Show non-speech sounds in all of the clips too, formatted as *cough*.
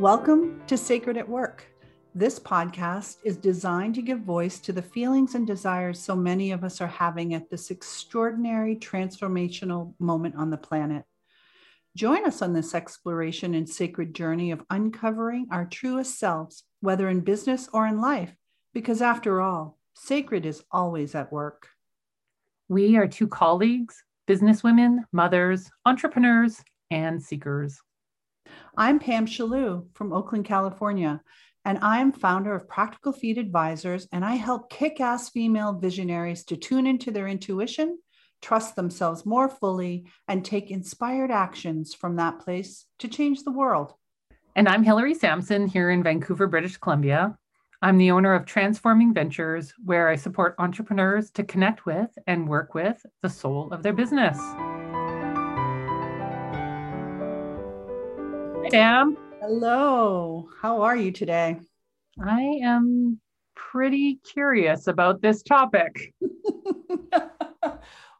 Welcome to Sacred at Work. This podcast is designed to give voice to the feelings and desires so many of us are having at this extraordinary transformational moment on the planet. Join us on this exploration and sacred journey of uncovering our truest selves, whether in business or in life, because after all, sacred is always at work. We are two colleagues, businesswomen, mothers, entrepreneurs, and seekers. I'm Pam Shalou from Oakland, California, and I am founder of Practical Feet Advisors, and I help kick ass female visionaries to tune into their intuition, trust themselves more fully, and take inspired actions from that place to change the world. And I'm Hillary Sampson here in Vancouver, British Columbia. I'm the owner of Transforming Ventures, where I support entrepreneurs to connect with and work with the soul of their business. Sam. Hello. How are you today? I am pretty curious about this topic. *laughs*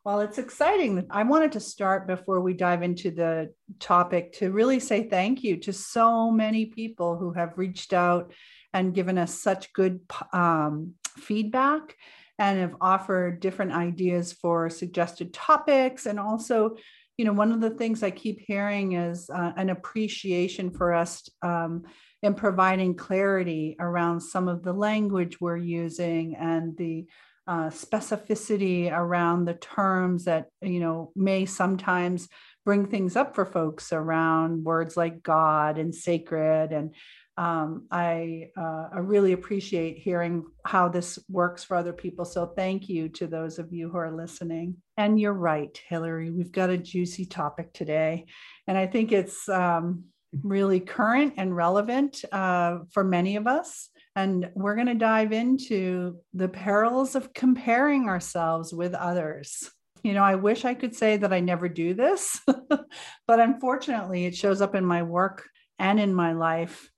well, it's exciting. I wanted to start before we dive into the topic to really say thank you to so many people who have reached out and given us such good um, feedback and have offered different ideas for suggested topics and also you know one of the things i keep hearing is uh, an appreciation for us um, in providing clarity around some of the language we're using and the uh, specificity around the terms that you know may sometimes bring things up for folks around words like god and sacred and um, I, uh, I really appreciate hearing how this works for other people. So thank you to those of you who are listening. And you're right, Hillary, we've got a juicy topic today. And I think it's um, really current and relevant uh, for many of us. And we're going to dive into the perils of comparing ourselves with others. You know, I wish I could say that I never do this, *laughs* but unfortunately, it shows up in my work and in my life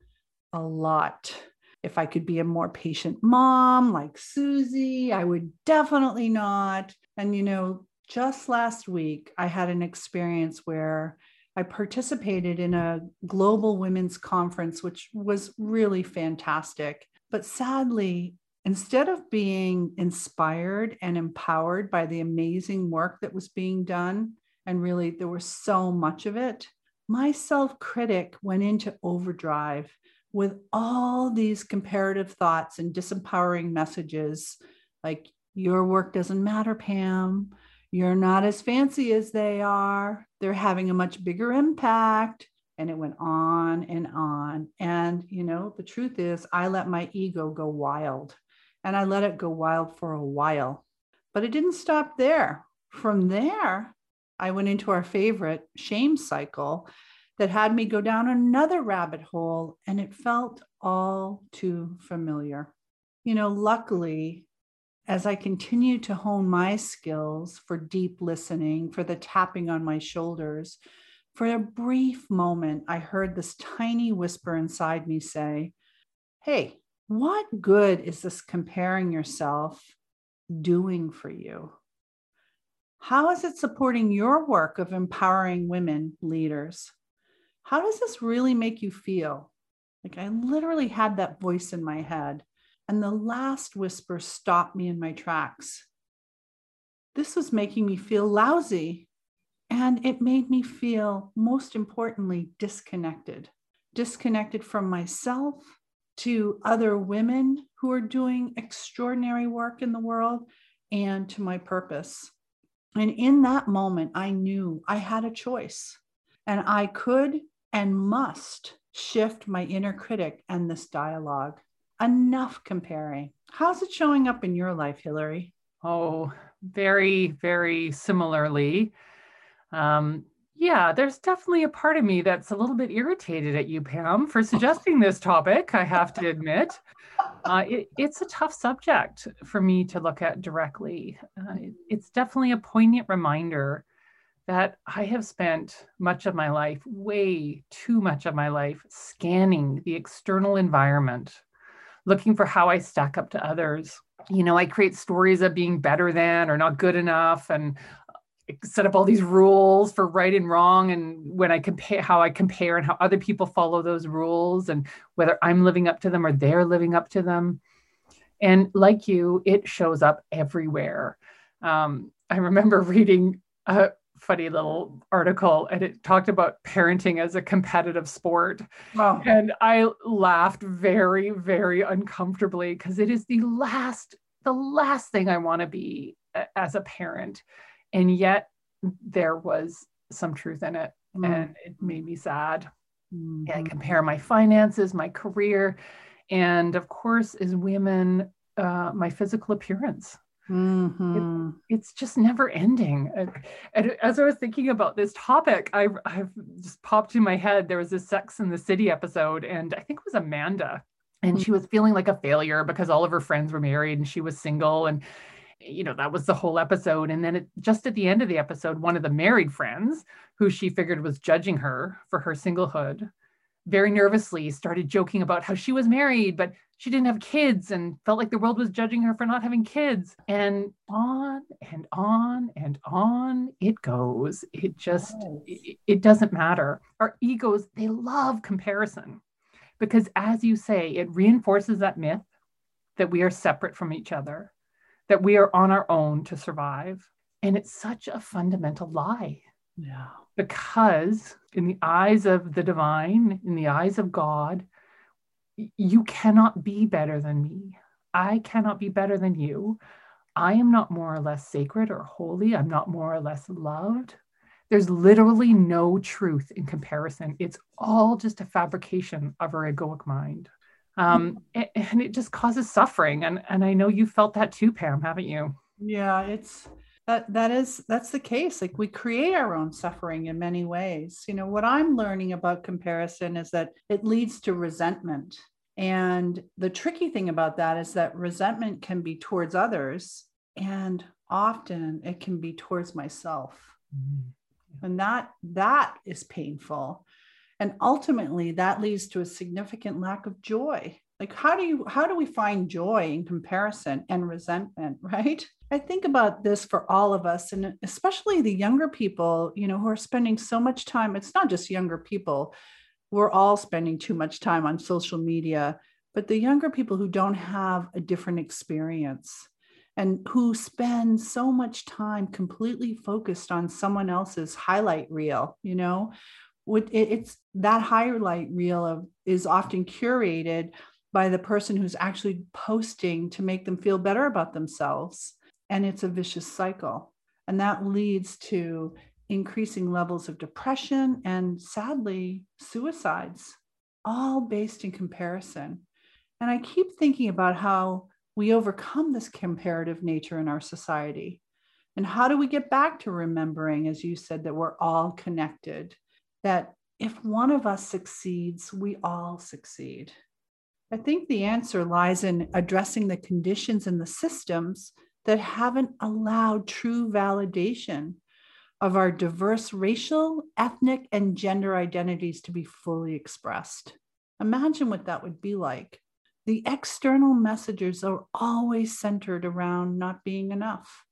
a lot. If I could be a more patient mom like Susie, I would definitely not. And, you know, just last week, I had an experience where I participated in a global women's conference, which was really fantastic. But sadly, instead of being inspired and empowered by the amazing work that was being done, and really there was so much of it, my self critic went into overdrive with all these comparative thoughts and disempowering messages like, your work doesn't matter, Pam. You're not as fancy as they are. They're having a much bigger impact. And it went on and on. And, you know, the truth is, I let my ego go wild and I let it go wild for a while. But it didn't stop there. From there, I went into our favorite shame cycle that had me go down another rabbit hole, and it felt all too familiar. You know, luckily, as I continued to hone my skills for deep listening, for the tapping on my shoulders, for a brief moment, I heard this tiny whisper inside me say, Hey, what good is this comparing yourself doing for you? How is it supporting your work of empowering women leaders? How does this really make you feel? Like I literally had that voice in my head. And the last whisper stopped me in my tracks. This was making me feel lousy. And it made me feel, most importantly, disconnected disconnected from myself to other women who are doing extraordinary work in the world and to my purpose. And in that moment, I knew I had a choice and I could and must shift my inner critic and this dialogue. Enough comparing. How's it showing up in your life, Hillary? Oh, very, very similarly. Um, yeah, there's definitely a part of me that's a little bit irritated at you, Pam, for suggesting this topic, I have to admit. Uh, it, it's a tough subject for me to look at directly. Uh, it, it's definitely a poignant reminder that I have spent much of my life, way too much of my life, scanning the external environment, looking for how I stack up to others. You know, I create stories of being better than or not good enough. And set up all these rules for right and wrong and when i compare how i compare and how other people follow those rules and whether i'm living up to them or they're living up to them and like you it shows up everywhere um, i remember *laughs* reading funny little article and it talked about parenting as a competitive sport wow. and i laughed very very uncomfortably because it is the last the last thing i want to be as a parent and yet there was some truth in it mm. and it made me sad mm-hmm. i compare my finances my career and of course as women uh, my physical appearance mm-hmm. it, it's just never ending and, and, as i was thinking about this topic I, i've just popped in my head there was this sex in the city episode and i think it was amanda and mm-hmm. she was feeling like a failure because all of her friends were married and she was single and you know that was the whole episode and then it, just at the end of the episode one of the married friends who she figured was judging her for her singlehood very nervously started joking about how she was married but she didn't have kids and felt like the world was judging her for not having kids and on and on and on it goes it just it, it doesn't matter our egos they love comparison because as you say it reinforces that myth that we are separate from each other that we are on our own to survive. And it's such a fundamental lie. Yeah. Because in the eyes of the divine, in the eyes of God, you cannot be better than me. I cannot be better than you. I am not more or less sacred or holy. I'm not more or less loved. There's literally no truth in comparison. It's all just a fabrication of our egoic mind um, and it just causes suffering and and i know you felt that too pam haven't you yeah it's that that is that's the case. Like we create our own suffering in many ways. You know what i'm learning about comparison is that it leads to resentment. And the tricky thing about that is that resentment can be towards others and often it can be towards myself. Mm-hmm. and that that is painful. And ultimately that leads to a significant lack of joy like how do you how do we find joy in comparison and resentment *laughs* right? I think about this for all of us and especially the younger people you know who are spending so much time it's not just younger people we're all spending too much time on social media but the younger people who don't have a different experience and who spend so much time completely focused on someone else's highlight reel you know? It's that highlight reel of is often curated by the person who's actually posting to make them feel better about themselves. And it's a vicious cycle. And that leads to increasing levels of depression and sadly suicides all based in comparison. And i keep thinking about how we overcome this comparative nature in our society. And how do we get back to remembering as you said that we're all connected that if one of us succeeds, we all succeed. I think the answer lies in addressing the conditions and the systems that haven't allowed true validation of our diverse racial, ethnic, and gender identities to be fully expressed. Imagine what that would be like. The external messages are always centered around not being enough.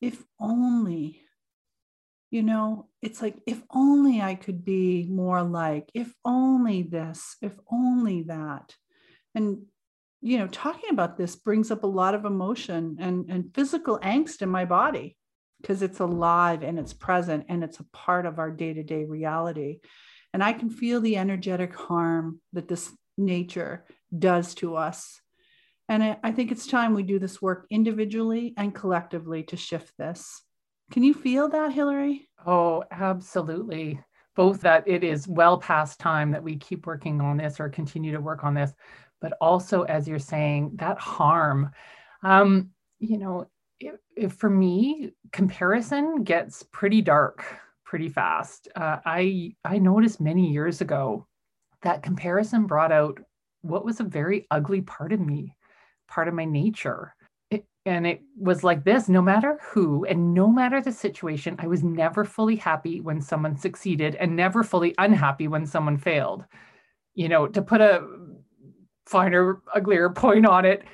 If only you know, it's like, if only I could be more like, if only this, if only that. And, you know, talking about this brings up a lot of emotion and, and physical angst in my body because it's alive and it's present and it's a part of our day to day reality. And I can feel the energetic harm that this nature does to us. And I, I think it's time we do this work individually and collectively to shift this. Can you feel that, Hillary? Oh, absolutely. Both that it is well past time that we keep working on this or continue to work on this, but also, as you're saying, that harm. Um, you know, for me, comparison gets pretty dark pretty fast. Uh, I I noticed many years ago that comparison brought out what was a very ugly part of me, part of my nature and it was like this no matter who and no matter the situation i was never fully happy when someone succeeded and never fully unhappy when someone failed you know to put a finer uglier point on it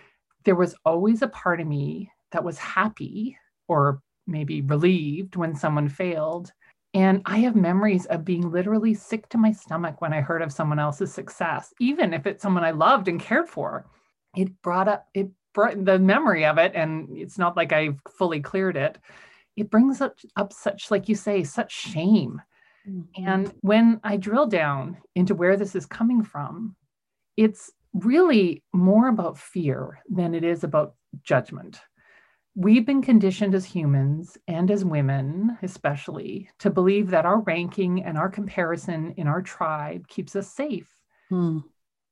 there was always a part of me that was happy or maybe relieved when someone failed. And I have memories of being literally sick to my stomach when I heard of someone else's success, even if it's someone I loved and cared for. It brought up, it brought the memory of it, and it's not like I've fully cleared it. It brings up, up such, like you say, such shame. Mm-hmm. And when I drill down into where this is coming from, it's really more about fear than it is about judgment. We've been conditioned as humans and as women, especially, to believe that our ranking and our comparison in our tribe keeps us safe. Hmm.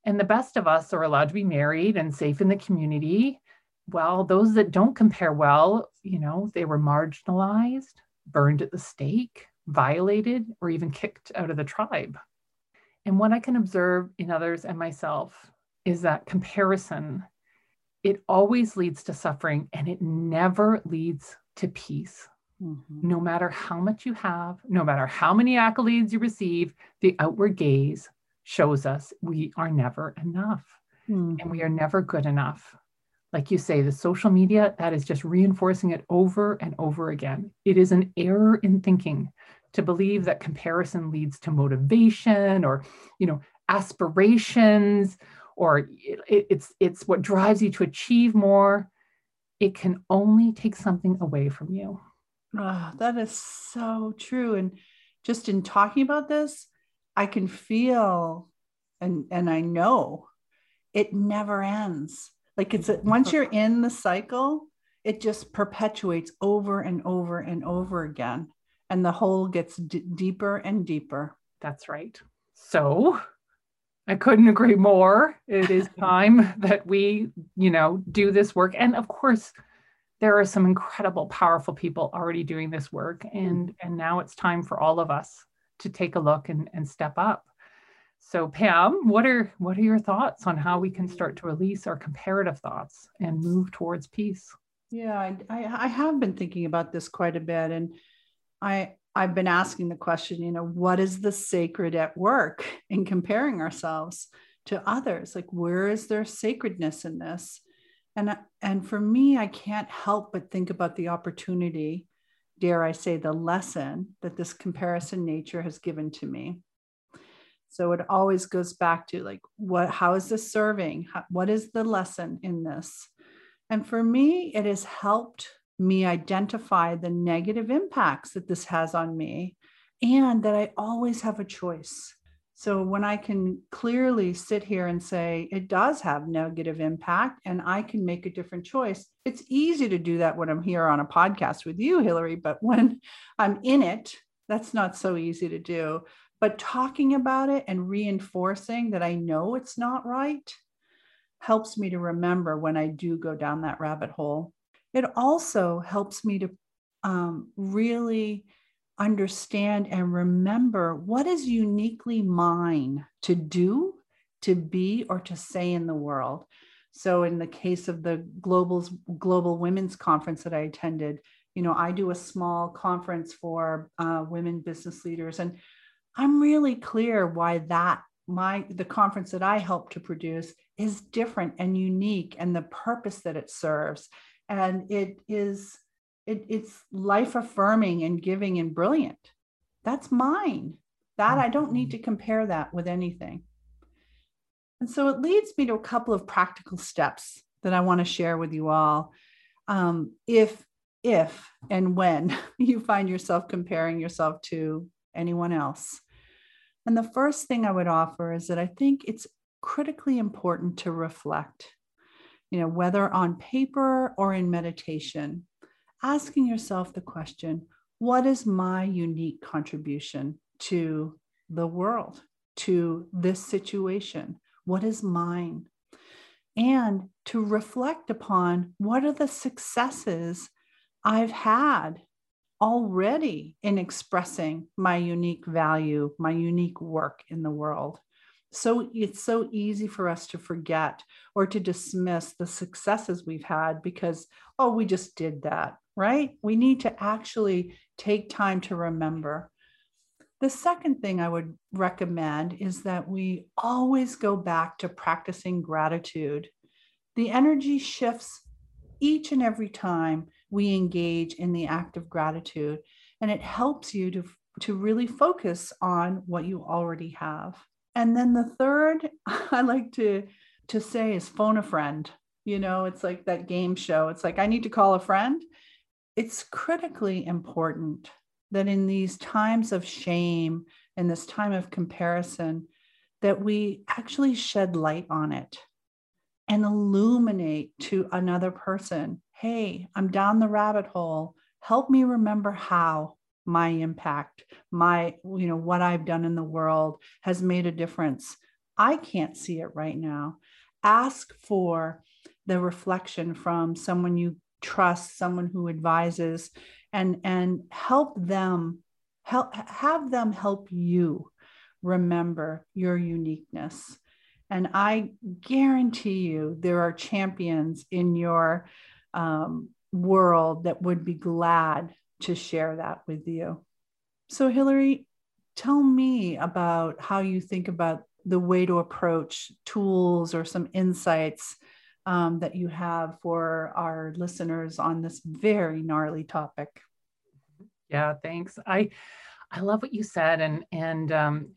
And the best of us are allowed to be married and safe in the community. Well, those that don't compare well, you know, they were marginalized, burned at the stake, violated, or even kicked out of the tribe. And what I can observe in others and myself is that comparison it always leads to suffering and it never leads to peace. Mm-hmm. No matter how much you have, no matter how many accolades you receive, the outward gaze shows us we are never enough mm-hmm. and we are never good enough. Like you say, the social media, that is just reinforcing it over and over again. It is an error in thinking to believe that comparison leads to motivation or, you know, aspirations or it, it's it's what drives you to achieve more it can only take something away from you. Oh, that is so true. And just in talking about this i can feel and and i know it never ends. Like it's a, once you're *laughs* in the cycle it just perpetuates over and over and over again. And the hole gets d- deeper and deeper. That's right. So I couldn't agree more. It is *laughs* time that we, you know, do this work. And of course, there are some incredible, powerful people already doing this work. Hmm. And, and now it's time for all of us to take a look and, and step up. So Pam, what are what are your thoughts on how we can start to release our comparative thoughts and move towards peace? Yeah, I, I, I have been thinking about this quite a bit. And I I've been asking the question, you know, what is the sacred at work in comparing ourselves to others? Like, where is there sacredness in this? And, and for me, I can't help but think about the opportunity, dare I say, the lesson that this comparison nature has given to me. So it always goes back to like, what, how is this serving? How, what is the lesson in this? And for me, it has helped me identify the negative impacts that this has on me and that I always have a choice. So when I can clearly sit here and say it does have negative impact and I can make a different choice, it's easy to do that when I'm here on a podcast with you, Hillary. But when I'm in it, that's not so easy to do. But talking about it and reinforcing that I know it's not right helps me to remember when I do go down that rabbit hole. It also helps me to um, really understand and remember what is uniquely mine to do, to be, or to say in the world. So, in the case of the Global's Global Women's Conference that I attended, you know, I do a small conference for uh, women business leaders, and I'm really clear why that my the conference that I help to produce is different and unique, and the purpose that it serves and it is it, it's life affirming and giving and brilliant. That's mine. That i don't need mm-hmm. to compare that with anything. And so it leads me to a couple of practical steps that i want to share with you all um, if if and when *laughs* you find yourself comparing yourself to anyone else. And the first thing i would offer is that i think it's critically important to reflect you know, whether on paper or in meditation, asking yourself the question what is my unique contribution to the world, to this situation? What is mine? And to reflect upon what are the successes I've had already in expressing my unique value, my unique work in the world so it's so easy for us to forget or to dismiss the successes we've had because oh we just did that right we need to actually take time to remember the second thing i would recommend is that we always go back to practicing gratitude the energy shifts each and every time we engage in the act of gratitude. And it helps you to, to really focus on what you already have. And then the third *laughs* I like to, to say is phone a friend. You know, it's like that game show. It's like, I need to call a friend. It's critically important that in these times of shame and this time of comparison, that we actually shed light on it and illuminate to another person hey, I'm down the rabbit hole. Help me remember how my impact, my, you know, what I've done in the world has made a difference. I can't see it right now. Ask for the reflection from someone you trust, someone who advises, and and help them help have them help you remember your uniqueness. And I guarantee you there are champions in your um, world that would be glad to share that with you. So, Hillary, tell me about how you think about the way to approach tools or some insights um, that you have for our listeners on this very gnarly topic. Yeah, thanks. I I love what you said, and and um,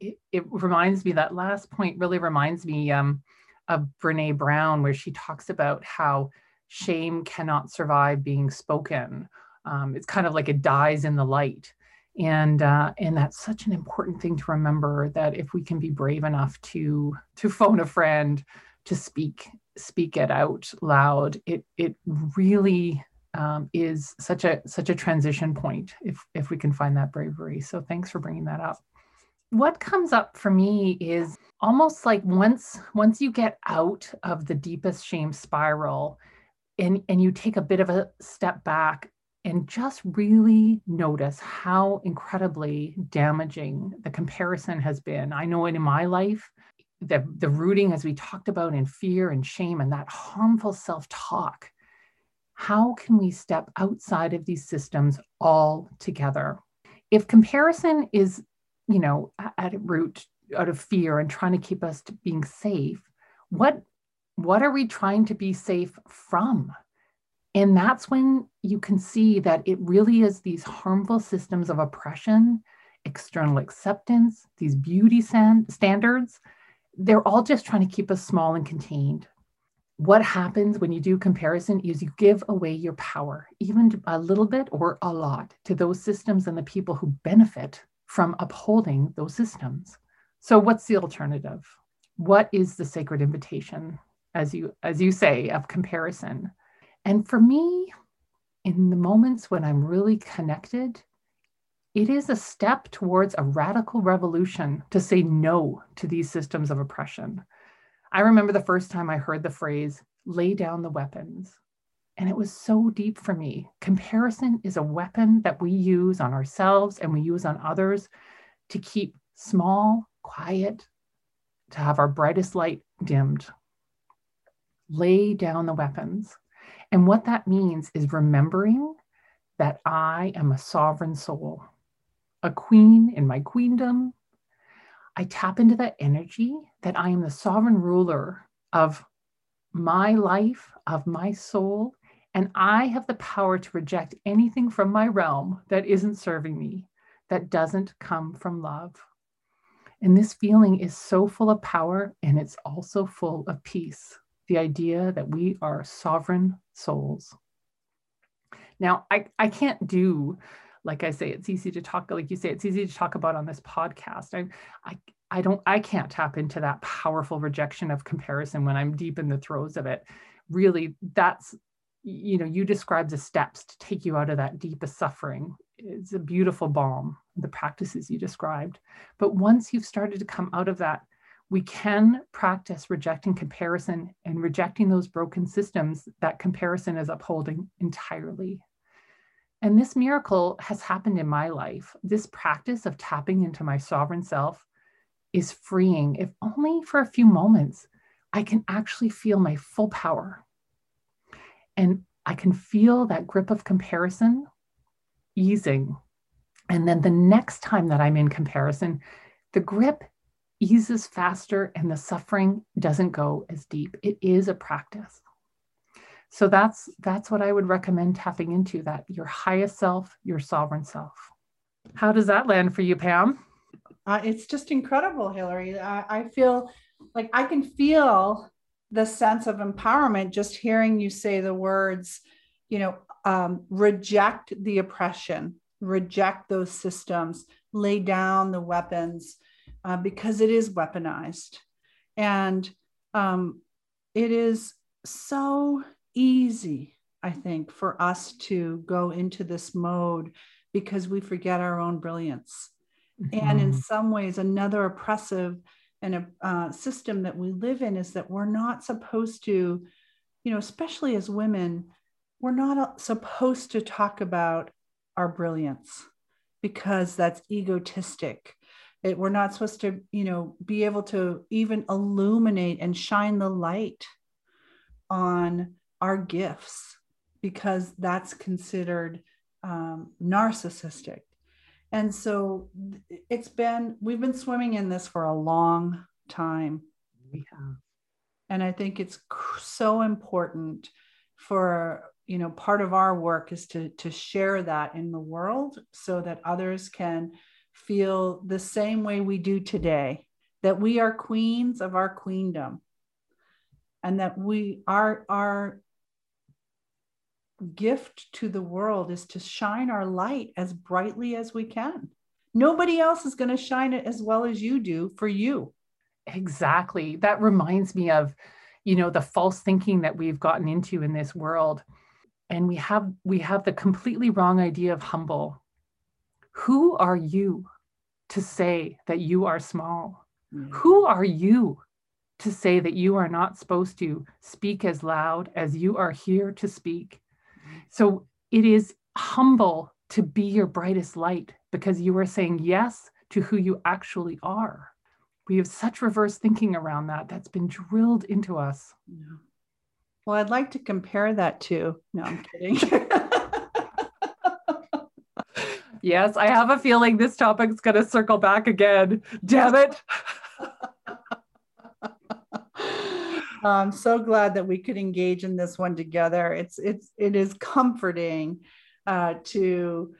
it, it reminds me that last point really reminds me um, of Brene Brown, where she talks about how shame cannot survive being spoken. Um, it's kind of like it dies in the light. And uh, and that's such an important thing to remember that if we can be brave enough to to phone a friend, to speak speak it out loud, it it really um, is such a such a transition point if if we can find that bravery. So thanks for bringing that up. What comes up for me is almost like once once you get out of the deepest shame spiral, and and you take a bit of a step back and just really notice how incredibly damaging the comparison has been. I know it in my life, the, the rooting, as we talked about, in fear and shame and that harmful self talk. How can we step outside of these systems all together? If comparison is, you know, at root out of fear and trying to keep us being safe, what what are we trying to be safe from? And that's when you can see that it really is these harmful systems of oppression, external acceptance, these beauty standards. They're all just trying to keep us small and contained. What happens when you do comparison is you give away your power, even a little bit or a lot, to those systems and the people who benefit from upholding those systems. So, what's the alternative? What is the sacred invitation as you as you say of comparison and for me in the moments when i'm really connected it is a step towards a radical revolution to say no to these systems of oppression. I remember the first time i heard the phrase lay down the weapons. And it was so deep for me. Comparison is a weapon that we use on ourselves and we use on others to keep small quiet to have our brightest light dimmed. Lay down the weapons. And what that means is remembering that I am a sovereign soul, a queen in my queendom. I tap into that energy that I am the sovereign ruler of my life, of my soul, and I have the power to reject anything from my realm that isn't serving me, that doesn't come from love. And this feeling is so full of power and it's also full of peace the idea that we are sovereign souls. Now, I, I can't do, like I say, it's easy to talk, like you say, it's easy to talk about on this podcast. I, I, I don't, I can't tap into that powerful rejection of comparison when I'm deep in the throes of it. Really, that's, you know, you describe the steps to take you out of that deepest suffering. It's a beautiful balm, the practices you described. But once you've started to come out of that we can practice rejecting comparison and rejecting those broken systems that comparison is upholding entirely. And this miracle has happened in my life. This practice of tapping into my sovereign self is freeing, if only for a few moments. I can actually feel my full power. And I can feel that grip of comparison easing. And then the next time that I'm in comparison, the grip eases faster and the suffering doesn't go as deep. It is a practice. So that's that's what I would recommend tapping into that your highest self, your sovereign self. How does that land for you, Pam? Uh, it's just incredible, Hillary. I, I feel like I can feel the sense of empowerment just hearing you say the words, you know, um, reject the oppression, reject those systems, lay down the weapons uh, because it is weaponized. And um, it is so easy, I think, for us to go into this mode because we forget our own brilliance. Mm-hmm. And in mm-hmm. some ways, another oppressive and a uh, system that we live in is that we're not supposed to, you know, especially as women, we're not uh, supposed to talk about our brilliance because that's egotistic. It, we're not supposed to, you know, be able to even illuminate and shine the light on our gifts because that's considered um, narcissistic. And so it's been, we've been swimming in this for a long time. We have. And I think it's so important for you know part of our work is to to share that in the world so that others can feel the same way we do today that we are queens of our queendom and that we our our gift to the world is to shine our light as brightly as we can. Nobody else is going to shine it as well as you do for you. Exactly. That reminds me of you know the false thinking that we've gotten into in this world. And we have we have the completely wrong idea of humble who are you to say that you are small mm. who are you to say that you are not supposed to speak as loud as you are here to speak so it is humble to be your brightest light because you are saying yes to who you actually are we have such reverse thinking around that that's been drilled into us yeah. Well, I'd like to compare that to. No, I'm kidding. *laughs* yes, I have a feeling this topic's going to circle back again. Damn it. *laughs* I'm so glad that we could engage in this one together. It's it's it is comforting uh, to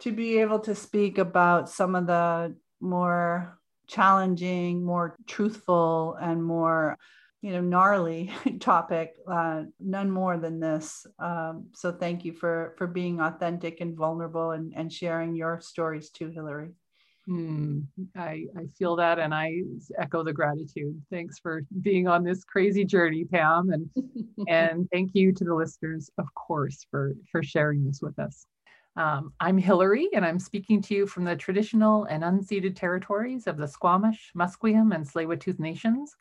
to be able to speak about some of the more challenging, more truthful, and more you know gnarly *laughs* topic uh, none more than this. Um, so thank you for for being authentic and vulnerable and, and sharing your stories too hillary. Mm, I, I feel that and i echo the gratitude. Thanks for being on this crazy journey pam and *laughs* and thank you to the listeners of course for for sharing this with us. Um, I'm Hillary, and I'm speaking to you from the traditional and unceded territories of the Squamish, Musqueam, and tsleil nations.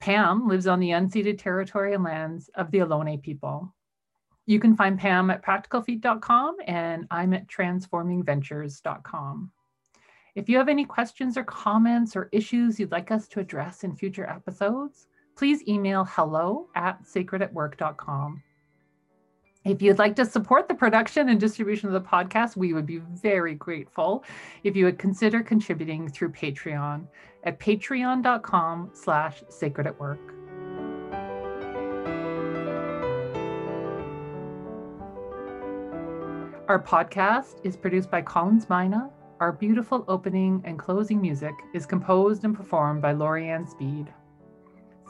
Pam lives on the unceded territory and lands of the Ohlone people. You can find Pam at practicalfeet.com and I'm at transformingventures.com. If you have any questions or comments or issues you'd like us to address in future episodes, please email hello at sacredatwork.com. If you'd like to support the production and distribution of the podcast, we would be very grateful if you would consider contributing through Patreon at patreon.com slash sacred at work. Our podcast is produced by Collins Mina. Our beautiful opening and closing music is composed and performed by Lorianne Speed.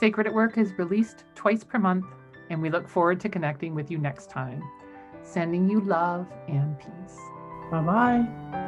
Sacred at Work is released twice per month and we look forward to connecting with you next time. Sending you love and peace. Bye bye.